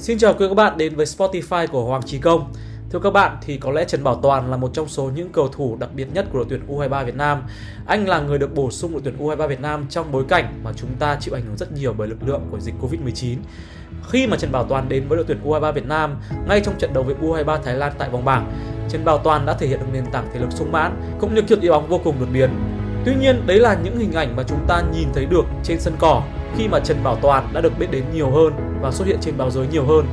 Xin chào quý các bạn đến với Spotify của Hoàng Trí Công. Thưa các bạn thì có lẽ Trần Bảo Toàn là một trong số những cầu thủ đặc biệt nhất của đội tuyển U23 Việt Nam. Anh là người được bổ sung đội tuyển U23 Việt Nam trong bối cảnh mà chúng ta chịu ảnh hưởng rất nhiều bởi lực lượng của dịch Covid-19. Khi mà Trần Bảo Toàn đến với đội tuyển U23 Việt Nam ngay trong trận đấu với U23 Thái Lan tại vòng bảng, Trần Bảo Toàn đã thể hiện được nền tảng thể lực sung mãn cũng như kiểu đi bóng vô cùng đột biến. Tuy nhiên, đấy là những hình ảnh mà chúng ta nhìn thấy được trên sân cỏ khi mà Trần Bảo Toàn đã được biết đến nhiều hơn và xuất hiện trên báo giới nhiều hơn.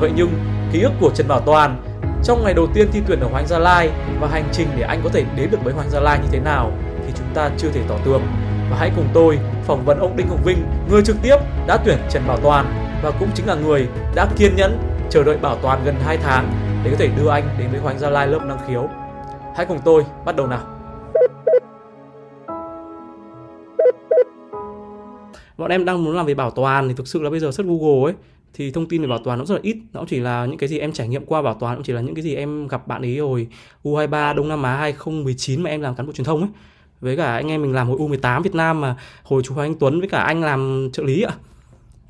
Vậy nhưng, ký ức của Trần Bảo Toàn trong ngày đầu tiên thi tuyển ở Hoàng Gia Lai và hành trình để anh có thể đến được với Hoàng Gia Lai như thế nào thì chúng ta chưa thể tỏ tường. Và hãy cùng tôi phỏng vấn ông Đinh Hồng Vinh, người trực tiếp đã tuyển Trần Bảo Toàn và cũng chính là người đã kiên nhẫn chờ đợi Bảo Toàn gần 2 tháng để có thể đưa anh đến với Hoàng Gia Lai lớp năng khiếu. Hãy cùng tôi bắt đầu nào. Bọn em đang muốn làm về bảo toàn thì thực sự là bây giờ search Google ấy thì thông tin về bảo toàn nó rất là ít. Nó chỉ là những cái gì em trải nghiệm qua bảo toàn cũng chỉ là những cái gì em gặp bạn ấy rồi U23 Đông Nam Á 2019 mà em làm cán bộ truyền thông ấy. Với cả anh em mình làm hồi U18 Việt Nam mà hồi chú Anh Tuấn với cả anh làm trợ lý ạ.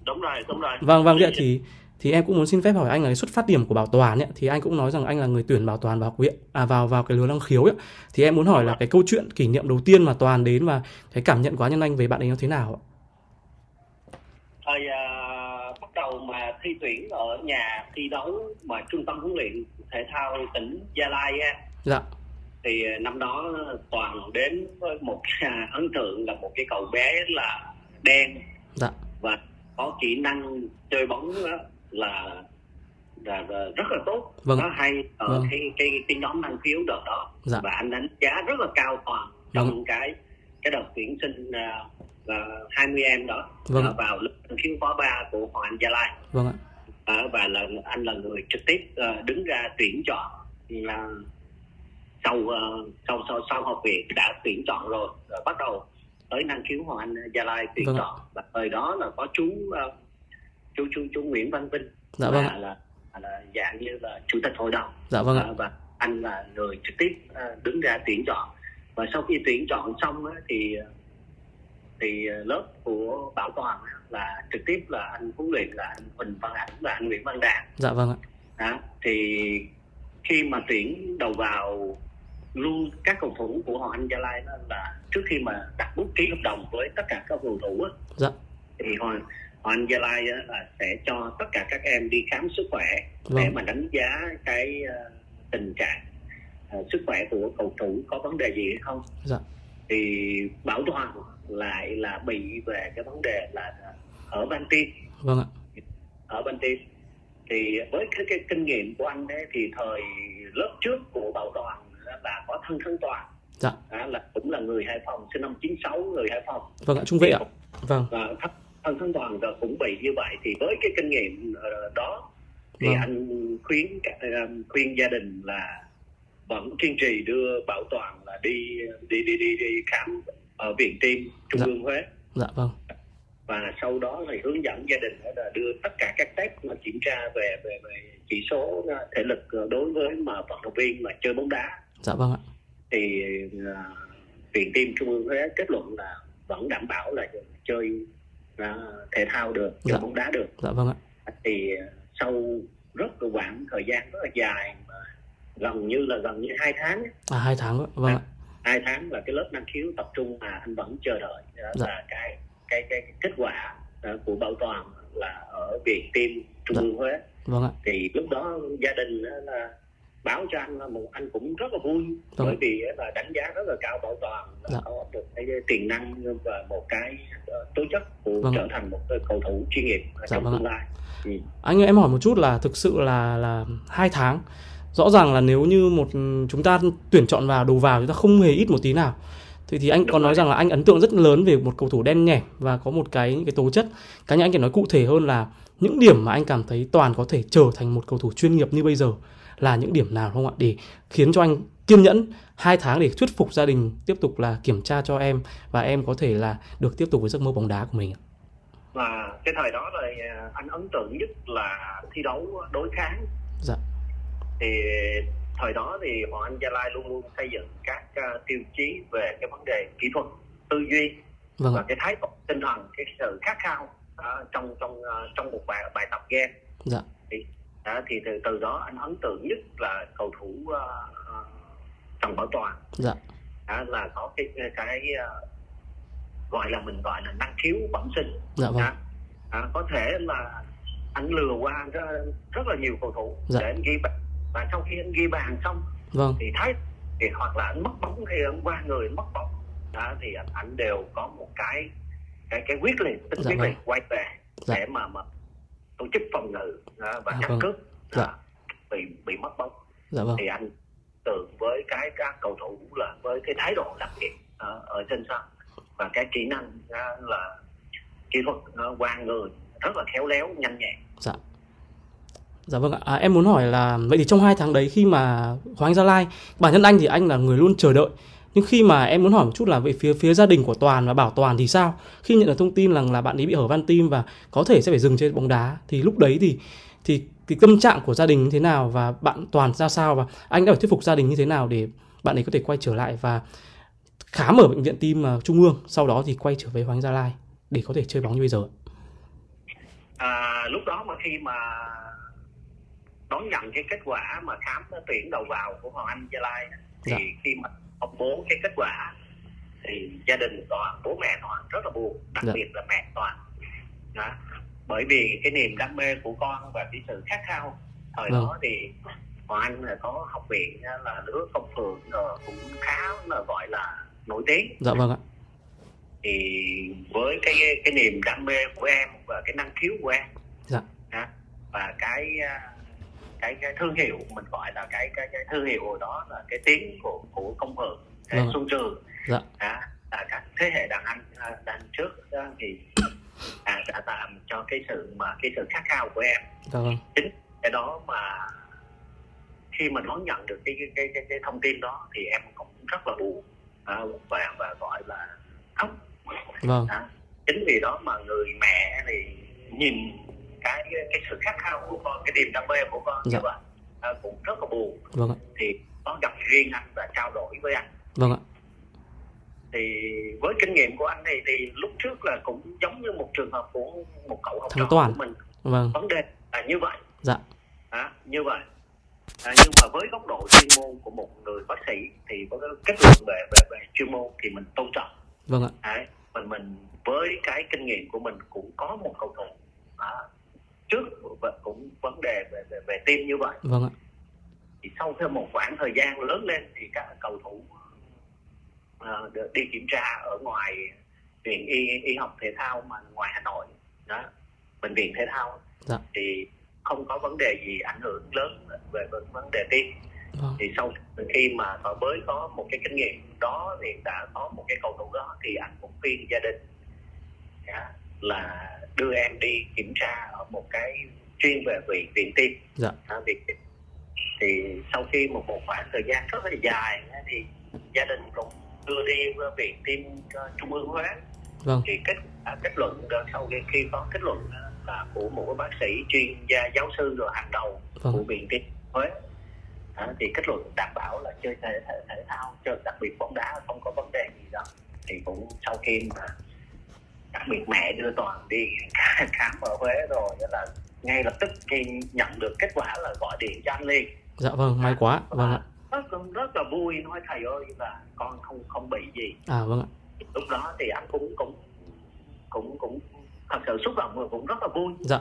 Đúng rồi đúng rồi. Vâng vâng vậy thì thì em cũng muốn xin phép hỏi anh là cái xuất phát điểm của bảo toàn ấy, thì anh cũng nói rằng anh là người tuyển bảo toàn vào học viện à vào vào cái lứa năng khiếu ấy thì em muốn hỏi là cái câu chuyện kỷ niệm đầu tiên mà toàn đến và cái cảm nhận của anh nhân anh về bạn ấy nó thế nào ạ? thời uh, bắt đầu mà thi tuyển ở nhà thi đấu mà trung tâm huấn luyện thể thao tỉnh Gia Lai á dạ thì năm đó toàn đến với một ấn tượng là một cái cậu bé là đen dạ và có kỹ năng chơi bóng là là, là rất là tốt vâng. nó hay ở vâng. cái cái cái nhóm năng khiếu đợt đó dạ. và anh đánh giá rất là cao toàn trong vâng. cái cái đợt tuyển sinh uh, là 20 em đó vâng. uh, vào lớp khiếu khóa 3 của Hoàng Anh Gia Lai vâng ạ. Uh, và là anh là người trực tiếp uh, đứng ra tuyển chọn là sau uh, sau sau sau học viện đã tuyển chọn rồi rồi bắt đầu tới năng khiếu Hoàng Anh Gia Lai tuyển vâng. chọn và thời đó là có chú uh, chú chú chú Nguyễn Văn Vinh dạ là, vâng là là dạng như là chủ tịch hội đồng dạ vâng ạ. uh, và anh là người trực tiếp uh, đứng ra tuyển chọn và sau khi tuyển chọn xong á, thì thì lớp của bảo toàn là trực tiếp là anh huấn luyện là anh Huỳnh Văn Ảnh và anh Nguyễn Văn Đạt. Dạ vâng ạ. Đó thì khi mà tuyển đầu vào luôn các cầu thủ của Hoàng Anh Gia Lai đó là trước khi mà đặt bút ký hợp đồng với tất cả các cầu thủ á, dạ. thì Hoàng Hoàng Anh Gia Lai á, là sẽ cho tất cả các em đi khám sức khỏe Vâng. để mà đánh giá cái uh, tình trạng uh, sức khỏe của cầu thủ có vấn đề gì hay không. Dạ. Thì bảo toàn lại là bị về cái vấn đề là ở ban tim vâng ạ. Ở ban tim thì với cái, cái kinh nghiệm của anh ấy thì thời lớp trước của bảo toàn là có thân thân toàn. Dạ. À, là cũng là người hải phòng sinh năm 96 người hải phòng. Vâng ạ trung vệ ạ. Vâng. Và thân, thân toàn rồi cũng bị như vậy. Thì với cái kinh nghiệm uh, đó thì Vâng. anh khuyến khuyên gia đình là vẫn kiên trì đưa bảo toàn là đi đi đi đi, đi khám ở viện tim trung Dạ. ương huế. Dạ vâng. Và sau đó thì hướng dẫn gia đình là đưa tất cả các test mà kiểm tra về về về chỉ số uh, thể lực uh, đối với mà vận động viên mà chơi bóng đá. Dạ vâng ạ. Thì uh, viện tim trung ương huế kết luận là vẫn đảm bảo là chơi uh, thể thao được chơi Dạ. bóng đá được. Dạ vâng ạ. Thì uh, sau rất là quãng thời gian rất là dài mà gần như là gần như hai tháng à hai tháng vâng ạ hai tháng là cái lớp năng khiếu tập trung mà anh vẫn chờ đợi đó Dạ. là cái cái cái kết quả ờ, của bảo toàn là ở viện tim trung Dạ. ương huế vâng ạ thì lúc đó gia đình là báo cho anh là một anh cũng rất là vui Vâng. bởi vì là đánh giá rất là cao bảo toàn là Dạ. có một cái tiềm năng và một cái ờ, tố chất của Vâng. trở thành một cầu thủ chuyên nghiệp Dạ trong vâng tương lai ừ. anh ơi em hỏi một chút là thực sự là là hai tháng rõ ràng là nếu như một chúng ta tuyển chọn vào đầu vào chúng ta không hề ít một tí nào. Thì thì anh có nói rằng là anh ấn tượng rất lớn về một cầu thủ đen nhẻm và có một cái những cái tố chất. Cá nhân anh có nói cụ thể hơn là những điểm mà anh cảm thấy toàn có thể trở thành một cầu thủ chuyên nghiệp như bây giờ là những điểm nào không ạ? Để khiến cho anh kiên nhẫn hai tháng để thuyết phục gia đình tiếp tục là kiểm tra cho em và em có thể là được tiếp tục với giấc mơ bóng đá của mình ạ. và cái thời đó là à, anh ấn tượng nhất là thi đấu đối kháng. Dạ. Thì thời đó thì Hoàng Anh Gia Lai luôn luôn xây dựng các uh, tiêu chí về cái vấn đề kỹ thuật tư duy Vâng và cái thái độ tinh thần cái sự khát khao uh, trong trong uh, trong một bài bài tập game. Dạ. đó, thì từ từ đó anh ấn tượng nhất là cầu thủ uh, uh, Trần Bảo Toàn. Dạ. Đó, là có cái cái uh, gọi là mình gọi là năng khiếu bẩm sinh. Dạ vâng. Đó. À, có thể là anh lừa qua rất, rất là nhiều cầu thủ Dạ. để anh ghi và sau khi anh ghi bàn xong vâng thì thấy thì hoặc là anh mất bóng khi anh qua người mất bóng đó, thì anh, anh đều có một cái cái cái quyết liệt tính Dạ quyết vâng. liệt quay về Dạ. để mà mà tổ chức phòng ngự đó, và cắt vâng. cướp Dạ. bị bị mất bóng dạ vâng thì anh tưởng với cái các cầu thủ là với cái thái độ làm việc ờ, ở trên sân và cái kỹ năng ờ, là kỹ thuật uh, qua người rất là khéo léo nhanh nhẹn dạ dạ vâng ạ. À, em muốn hỏi là vậy thì trong hai tháng đấy khi mà Hoàng Anh Gia Lai bản thân anh thì anh là người luôn chờ đợi. Nhưng khi mà em muốn hỏi một chút là về phía phía gia đình của Toàn và Bảo Toàn thì sao? Khi nhận được thông tin rằng là bạn ấy bị hở van tim và có thể sẽ phải dừng chơi bóng đá thì lúc đấy thì thì cái tâm trạng của gia đình như thế nào và bạn Toàn ra sao và anh đã phải thuyết phục gia đình như thế nào để bạn ấy có thể quay trở lại và khám ở bệnh viện tim ờ, trung ương sau đó thì quay trở về Hoàng Gia Lai để có thể chơi bóng như bây giờ à, lúc đó mà khi mà đón nhận cái kết quả mà khám tuyển đầu vào của Hoàng Anh Gia Lai thì Dạ. khi mà công bố cái kết quả thì gia đình toàn bố mẹ toàn rất là buồn đặc Dạ. biệt là mẹ toàn đó. bởi vì cái niềm đam mê của con và cái sự khát khao thời Vâng. đó thì Hoàng Anh là có học viện là lứa công phường rồi cũng khá là gọi là nổi tiếng dạ vâng ạ thì với cái cái niềm đam mê của em và cái năng khiếu của em Dạ. Hả? và cái à, cái cái thương hiệu mình gọi là cái cái cái thương hiệu đó là cái tiếng của của công phường thế Vâng xuân trường Dạ. Hả? là các thế hệ đàn anh à, đàn trước thì à, đã làm cho cái sự mà cái sự khát khao của em dạ vâng cái đó mà khi mà đón nhận được cái cái cái cái, cái thông tin đó thì em cũng rất là buồn à, và và gọi là khóc vâng đó. chính vì đó mà người mẹ thì nhìn cái cái sự khát khao của con cái niềm đam mê của con Dạ. như vậy à, cũng rất là buồn. Vâng ạ. Thì có gặp riêng anh và trao đổi với anh. Vâng ạ. Thì với kinh nghiệm của anh thì thì lúc trước là cũng giống như một trường hợp của một cậu học trò Toàn. của mình. Vâng. Vấn đề là như vậy. Dạ. À, như vậy. À, nhưng mà với góc độ chuyên môn của một người bác sĩ thì với cái kết luận về về về chuyên môn thì mình tôn trọng. Vâng ạ. Đấy, mình mình với cái kinh nghiệm của mình cũng có một cầu thủ. À, trước cũng vấn đề về về, về tim như vậy. Vâng ạ. Thì sau thêm một khoảng thời gian lớn lên thì các cầu thủ à, được đi kiểm tra ở ngoài viện y, y học thể thao mà ngoài Hà Nội đó bệnh viện thể thao. Dạ. thì không có vấn đề gì ảnh hưởng lớn về vấn đề tim vâng. Thì sau khi mà họ mới có một cái kinh nghiệm đó thì đã có một cái cầu thủ đó thì anh cũng khuyên gia đình. Dạ, là đưa em đi kiểm tra ở một cái chuyên về viện viện tim. Dạ. à, viện tim. thì sau khi một một khoảng thời gian rất là dài thì gia đình cũng đưa đi viện tim trung ương huế. Vâng. Thì kết à, kết luận sau khi, khi có kết luận là của một bác sĩ chuyên gia giáo sư rồi hàng đầu của vâng. viện tim Huế. À, thì kết luận đảm bảo là chơi thể, thể, thể thao chơi đặc biệt bóng đá không có vấn đề gì đó. Thì cũng sau khi mà đặc biệt mẹ đưa toàn đi khám ở Huế rồi là ngay lập tức khi nhận được kết quả là gọi điện cho anh liền dạ vâng may quá. Vâng ạ. rất rất là vui nói thầy ơi là con không không bị gì. À vâng ạ. Lúc đó thì anh cũng cũng cũng cũng thật sự xúc động và cũng rất là vui. Dạ.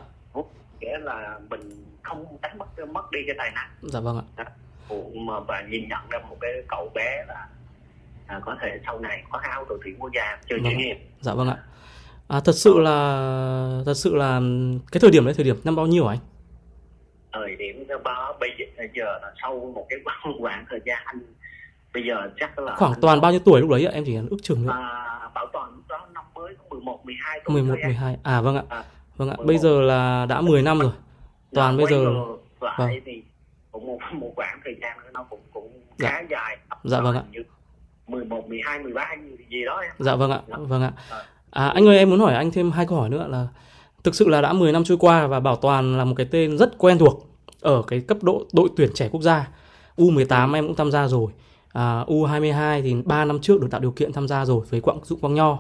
Nghĩa là mình không đánh mất mất đi cái tài năng. Dạ vâng ạ. Của mà và nhìn nhận ra một cái cậu bé là à, có thể sau này có áo đội tuyển quốc gia chơi Vâng chuyên ạ. nghiệp. Dạ vâng ạ à, thật sự là thật sự là cái thời điểm đấy thời điểm năm bao nhiêu anh thời điểm đó bây giờ, giờ là sau một cái khoảng thời gian anh bây giờ chắc là khoảng anh toàn bao nhiêu tuổi lúc đấy ạ em chỉ ước chừng thôi à, bảo toàn lúc đó năm mới có 11 12 tuổi 11 thôi em. 12 à vâng ạ À, vâng ạ 11. bây giờ là đã 10 năm rồi Toàn bây giờ- lại vâng. thì cũng một một khoảng thời gian nó cũng cũng Dạ. khá dài Dạ vâng ạ. như 11 12 13 gì đó em Dạ vâng ạ, Dạ. vâng ạ. Dạ. À, anh ơi em muốn hỏi anh thêm hai câu hỏi nữa là thực sự là đã 10 năm trôi qua và Bảo Toàn là một cái tên rất quen thuộc ở cái cấp độ đội tuyển trẻ quốc gia. U18 em cũng tham gia rồi. À, U22 thì 3 năm trước được tạo điều kiện tham gia rồi với quãng Dũng Quang Nho.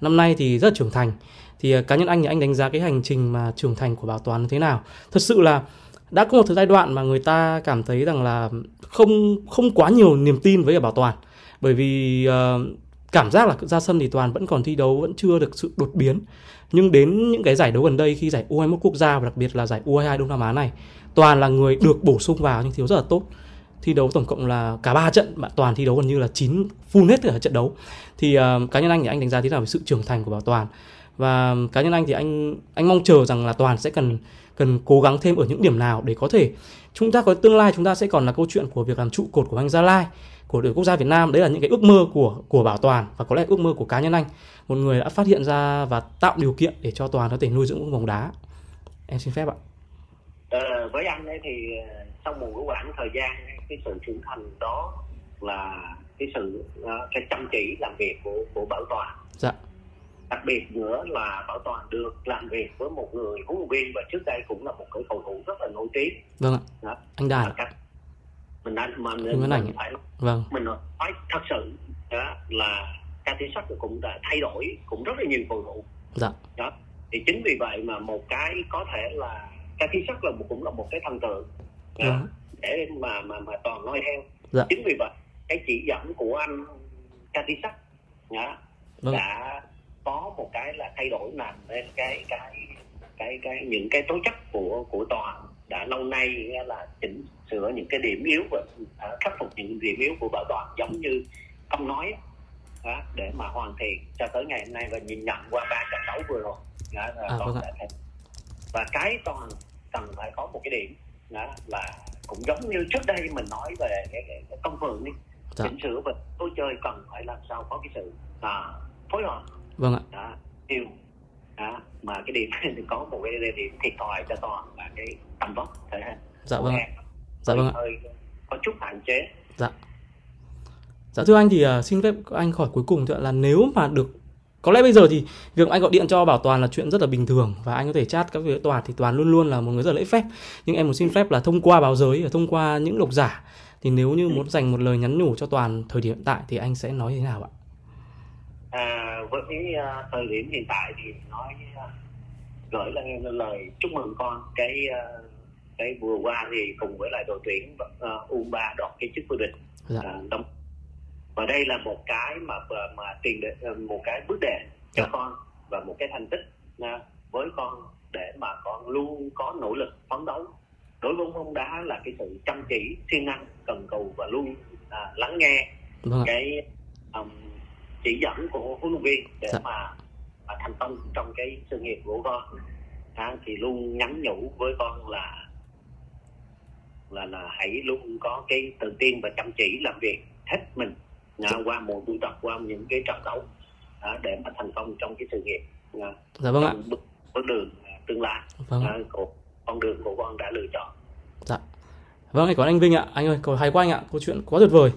Năm nay thì rất trưởng thành. Thì à, cá nhân anh thì anh đánh giá cái hành trình mà trưởng thành của Bảo Toàn như thế nào? Thật sự là đã có một thời giai đoạn mà người ta cảm thấy rằng là không không quá nhiều niềm tin với Bảo Toàn bởi vì uh, cảm giác là ra sân thì Toàn vẫn còn thi đấu vẫn chưa được sự đột biến. Nhưng đến những cái giải đấu gần đây khi giải U21 quốc gia và đặc biệt là giải U22 Đông Nam Á này Toàn là người được bổ sung vào nhưng thiếu rất là tốt. Thi đấu tổng cộng là cả ba trận bạn toàn thi đấu gần như là chín full hết cả trận đấu. Thì uh, cá nhân anh thì anh đánh giá thế nào về sự trưởng thành của bảo toàn? Và cá nhân anh thì anh anh mong chờ rằng là toàn sẽ cần cần cố gắng thêm ở những điểm nào để có thể chúng ta có tương lai chúng ta sẽ còn là câu chuyện của việc làm trụ cột của anh Gia Lai của đội quốc gia Việt Nam. Đấy là những cái ước mơ của của Bảo Toàn và có lẽ ước mơ của cá nhân anh. Một người đã phát hiện ra và tạo điều kiện để cho Toàn có thể nuôi dưỡng bóng đá. Em xin phép ạ. Ờ, với anh ấy thì ờ, sau một quãng thời gian cái sự trưởng thành đó là cái sự cái chăm chỉ làm việc của của bảo toàn. Dạ đặc biệt nữa là bảo toàn được làm việc với một người huấn luyện viên và trước đây cũng là một cái cầu thủ rất là nổi tiếng vâng ạ đó. anh đài mình đã mà mình, mình ảnh. phải vâng mình nói thật sự đó là ca sắc cũng đã thay đổi cũng rất là nhiều cầu thủ dạ đó thì chính vì vậy mà một cái có thể là ca sắc là một cũng là một cái thần tượng vâng. để mà mà mà toàn nói theo dạ. chính vì vậy cái chỉ dẫn của anh ca sắc vâng. đã có một cái là thay đổi làm nên cái cái cái cái những cái tố chất của của toàn đã lâu nay là chỉnh sửa những cái điểm yếu và uh, khắc phục những điểm yếu của bảo toàn giống như không nói đó, để mà hoàn thiện cho tới ngày hôm nay và nhìn nhận qua ba trận đấu vừa rồi đó, à, vâng và cái toàn cần phải có một cái điểm đó là cũng giống như trước đây mình nói về cái, cái, cái công phường đi dạ. chỉnh sửa và tôi chơi cần phải làm sao có cái sự à, phối hợp vâng ạ. Đó, yêu. Đó, mà cái điểm có một cái điểm thiệt thòi cho toàn là cái tầm vóc thể hình dạ vâng ạ. Dạ vâng ạ. Có chút hạn chế. Dạ. Dạ thưa anh thì uh, xin phép anh hỏi cuối cùng là nếu mà được có lẽ bây giờ thì việc anh gọi điện cho bảo toàn là chuyện rất là bình thường và anh có thể chat các việc toàn thì toàn luôn luôn là một người rất là lễ phép. Nhưng em muốn xin phép là thông qua báo giới thông qua những độc giả thì nếu như muốn dành một lời nhắn nhủ cho toàn thời điểm hiện tại thì anh sẽ nói thế nào ạ? à, với cái uh, thời điểm hiện tại thì nói uh, gửi lên lời chúc mừng con cái uh, cái vừa qua thì cùng với lại đội tuyển uh, U3 đoạt cái chức vô địch dạ. uh, và đây là một cái mà mà tiền đề, một cái bước đệm cho. Dạ. con và một cái thành tích nha, với con để mà con luôn có nỗ lực phấn đấu đối với bóng đá là cái sự chăm chỉ siêng năng cần cù và luôn à, lắng nghe vâng cái um, chỉ dẫn của huấn luyện viên để dạ. mà, mà thành công trong cái sự nghiệp của con. À, thì luôn nhắn nhủ với con là là là hãy luôn có cái tự tin và chăm chỉ làm việc hết mình à, qua mùa tu tập qua những cái trận đấu à, để mà thành công trong cái sự nghiệp à, dạ vâng ạ. bước đường à, tương lai. Vâng. à, của con đường của con đã lựa chọn. Dạ. Vâng cảm ơn anh Vinh ạ. Anh ơi câu hay quá anh ạ. Câu chuyện quá tuyệt vời